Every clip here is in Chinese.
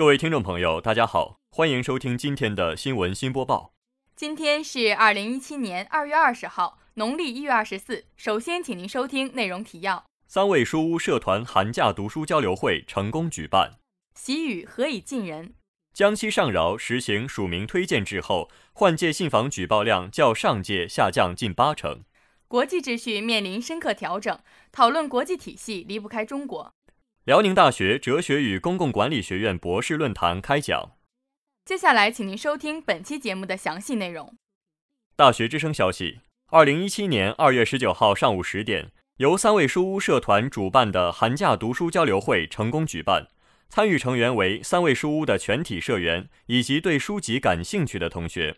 各位听众朋友，大家好，欢迎收听今天的新闻新播报。今天是二零一七年二月二十号，农历一月二十四。首先，请您收听内容提要：三味书屋社团寒假读书交流会成功举办；习语何以近人？江西上饶实行署名推荐制后，换届信访举报量较上届下降近八成；国际秩序面临深刻调整，讨论国际体系离不开中国。辽宁大学哲学与公共管理学院博士论坛开讲。接下来，请您收听本期节目的详细内容。大学之声消息：二零一七年二月十九号上午十点，由三位书屋社团主办的寒假读书交流会成功举办，参与成员为三位书屋的全体社员以及对书籍感兴趣的同学。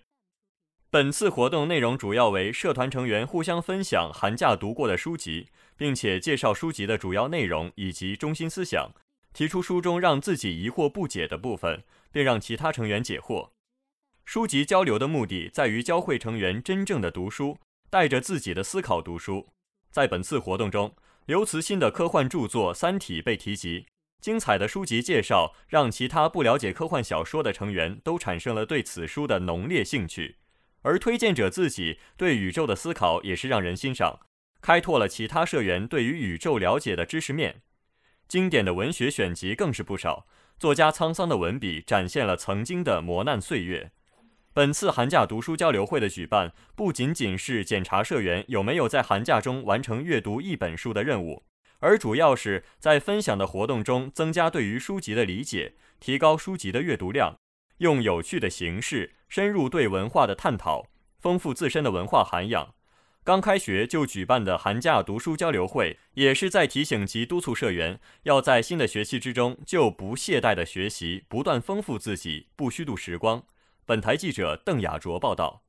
本次活动内容主要为社团成员互相分享寒假读过的书籍。并且介绍书籍的主要内容以及中心思想，提出书中让自己疑惑不解的部分，并让其他成员解惑。书籍交流的目的在于教会成员真正的读书，带着自己的思考读书。在本次活动中，刘慈欣的科幻著作《三体》被提及，精彩的书籍介绍让其他不了解科幻小说的成员都产生了对此书的浓烈兴趣，而推荐者自己对宇宙的思考也是让人欣赏。开拓了其他社员对于宇宙了解的知识面，经典的文学选集更是不少。作家沧桑的文笔展现了曾经的磨难岁月。本次寒假读书交流会的举办，不仅仅是检查社员有没有在寒假中完成阅读一本书的任务，而主要是在分享的活动中增加对于书籍的理解，提高书籍的阅读量，用有趣的形式深入对文化的探讨，丰富自身的文化涵养。刚开学就举办的寒假读书交流会，也是在提醒及督促社员，要在新的学期之中就不懈怠的学习，不断丰富自己，不虚度时光。本台记者邓雅卓报道。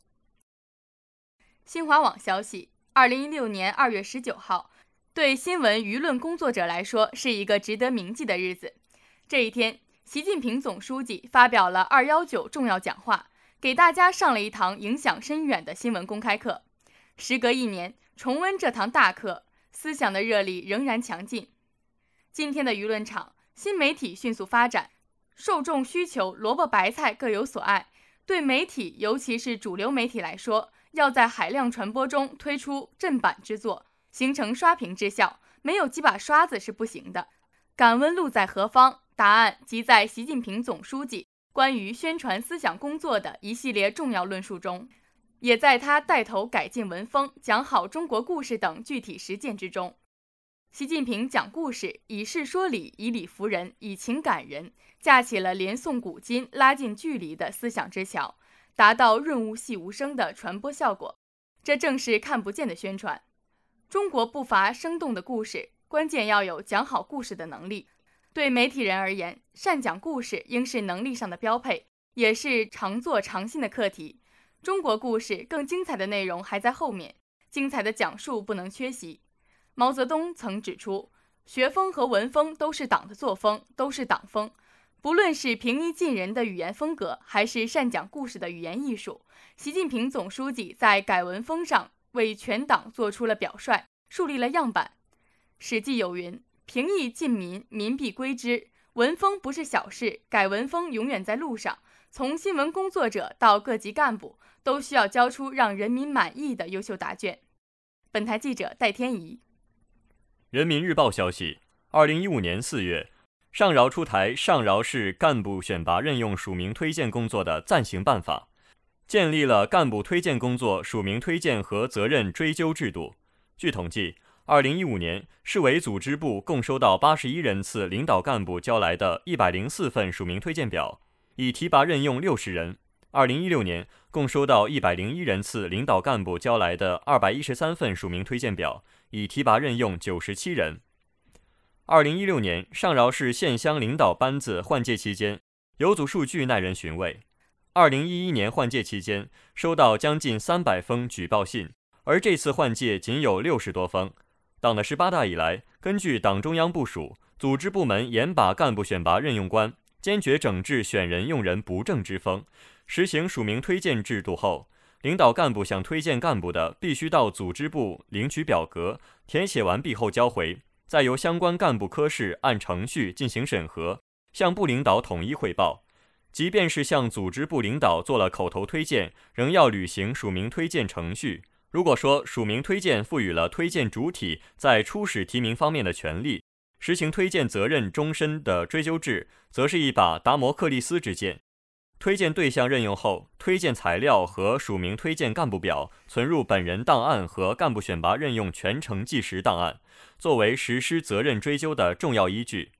新华网消息：二零一六年二月十九号，对新闻舆论工作者来说是一个值得铭记的日子。这一天，习近平总书记发表了“二幺九”重要讲话，给大家上了一堂影响深远的新闻公开课。时隔一年，重温这堂大课，思想的热力仍然强劲。今天的舆论场，新媒体迅速发展，受众需求萝卜白菜各有所爱。对媒体，尤其是主流媒体来说，要在海量传播中推出镇板之作，形成刷屏之效，没有几把刷子是不行的。敢问路在何方？答案即在习近平总书记关于宣传思想工作的一系列重要论述中。也在他带头改进文风、讲好中国故事等具体实践之中。习近平讲故事，以事说理，以理服人，以情感人，架起了连诵古今、拉近距离的思想之桥，达到润物细无声的传播效果。这正是看不见的宣传。中国不乏生动的故事，关键要有讲好故事的能力。对媒体人而言，善讲故事应是能力上的标配，也是常做常新的课题。中国故事更精彩的内容还在后面，精彩的讲述不能缺席。毛泽东曾指出，学风和文风都是党的作风，都是党风。不论是平易近人的语言风格，还是善讲故事的语言艺术，习近平总书记在改文风上为全党做出了表率，树立了样板。史记有云：“平易近民，民必归之。”文风不是小事，改文风永远在路上。从新闻工作者到各级干部。都需要交出让人民满意的优秀答卷。本台记者戴天怡。人民日报消息：二零一五年四月，上饶出台上饶市干部选拔任用署名推荐工作的暂行办法，建立了干部推荐工作署名推荐和责任追究制度。据统计，二零一五年市委组织部共收到八十一人次领导干部交来的一百零四份署名推荐表，已提拔任用六十人。二零一六年共收到一百零一人次领导干部交来的二百一十三份署名推荐表，已提拔任用九十七人。二零一六年上饶市县乡领导班子换届期间，有组数据耐人寻味：二零一一年换届期间收到将近三百封举报信，而这次换届仅有六十多封。党的十八大以来，根据党中央部署，组织部门严把干部选拔任用关，坚决整治选人用人不正之风。实行署名推荐制度后，领导干部想推荐干部的，必须到组织部领取表格，填写完毕后交回，再由相关干部科室按程序进行审核，向部领导统一汇报。即便是向组织部领导做了口头推荐，仍要履行署名推荐程序。如果说署名推荐赋予了推荐主体在初始提名方面的权利，实行推荐责任终身的追究制，则是一把达摩克利斯之剑。推荐对象任用后，推荐材料和署名推荐干部表存入本人档案和干部选拔任用全程计时档案，作为实施责任追究的重要依据。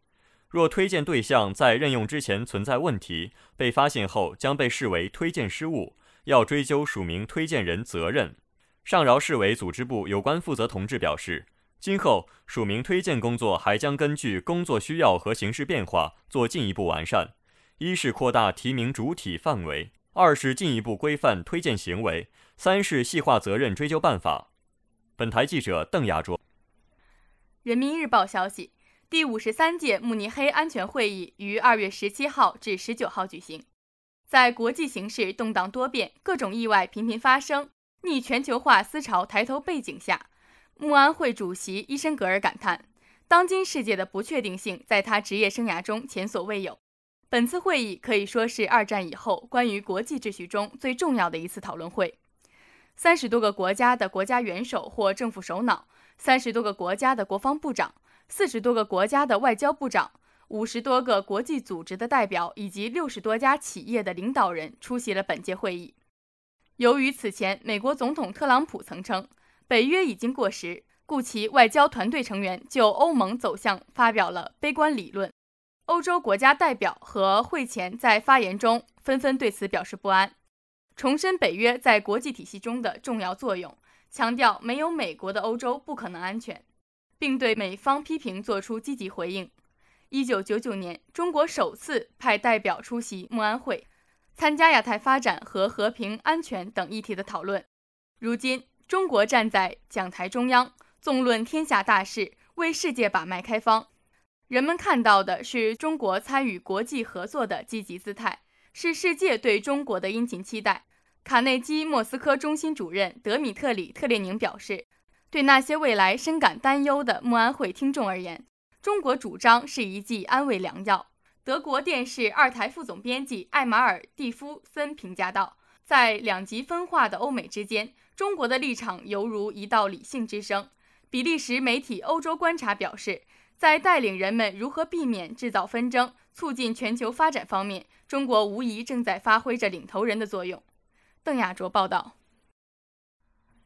若推荐对象在任用之前存在问题，被发现后将被视为推荐失误，要追究署名推荐人责任。上饶市委组织部有关负责同志表示，今后署名推荐工作还将根据工作需要和形势变化做进一步完善。一是扩大提名主体范围，二是进一步规范推荐行为，三是细化责任追究办法。本台记者邓亚卓。人民日报消息：第五十三届慕尼黑安全会议于二月十七号至十九号举行。在国际形势动荡多变、各种意外频频发生、逆全球化思潮抬头背景下，慕安会主席伊申格尔感叹：当今世界的不确定性在他职业生涯中前所未有。本次会议可以说是二战以后关于国际秩序中最重要的一次讨论会。三十多个国家的国家元首或政府首脑，三十多个国家的国防部长，四十多个国家的外交部长，五十多个国际组织的代表，以及六十多家企业的领导人出席了本届会议。由于此前美国总统特朗普曾称北约已经过时，故其外交团队成员就欧盟走向发表了悲观理论。欧洲国家代表和会前在发言中纷纷对此表示不安，重申北约在国际体系中的重要作用，强调没有美国的欧洲不可能安全，并对美方批评作出积极回应。一九九九年，中国首次派代表出席慕安会，参加亚太发展和和平安全等议题的讨论。如今，中国站在讲台中央，纵论天下大事，为世界把脉开方。人们看到的是中国参与国际合作的积极姿态，是世界对中国的殷勤期待。卡内基莫斯科中心主任德米特里特列宁表示，对那些未来深感担忧的慕安会听众而言，中国主张是一剂安慰良药。德国电视二台副总编辑艾马尔蒂夫森评价道，在两极分化的欧美之间，中国的立场犹如一道理性之声。比利时媒体欧洲观察表示。在带领人们如何避免制造纷争、促进全球发展方面，中国无疑正在发挥着领头人的作用。邓亚卓报道。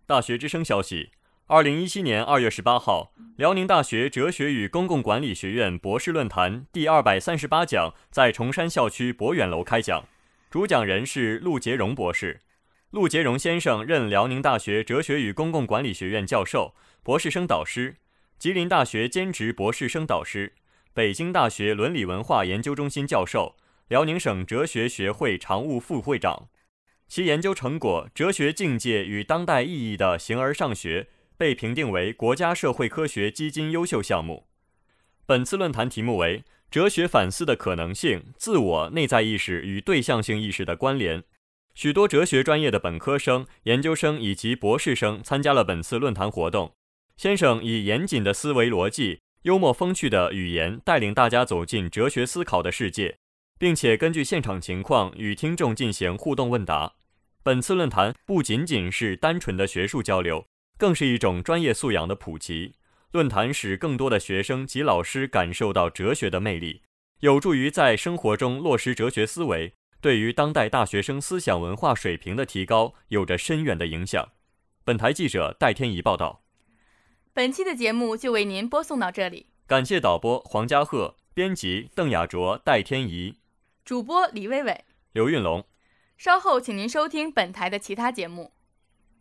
大学之声消息：二零一七年二月十八号，辽宁大学哲学与公共管理学院博士论坛第二百三十八讲在崇山校区博远楼开讲，主讲人是陆杰荣博士。陆杰荣先生任辽宁大学哲学与公共管理学院教授、博士生导师。吉林大学兼职博士生导师，北京大学伦理文化研究中心教授，辽宁省哲学学会常务副会长。其研究成果《哲学境界与当代意义的形而上学》被评定为国家社会科学基金优秀项目。本次论坛题目为“哲学反思的可能性：自我内在意识与对象性意识的关联”。许多哲学专业的本科生、研究生以及博士生参加了本次论坛活动。先生以严谨的思维逻辑、幽默风趣的语言带领大家走进哲学思考的世界，并且根据现场情况与听众进行互动问答。本次论坛不仅仅是单纯的学术交流，更是一种专业素养的普及。论坛使更多的学生及老师感受到哲学的魅力，有助于在生活中落实哲学思维，对于当代大学生思想文化水平的提高有着深远的影响。本台记者戴天怡报道。本期的节目就为您播送到这里，感谢导播黄家鹤，编辑邓雅卓、戴天怡，主播李薇薇、刘运龙。稍后请您收听本台的其他节目。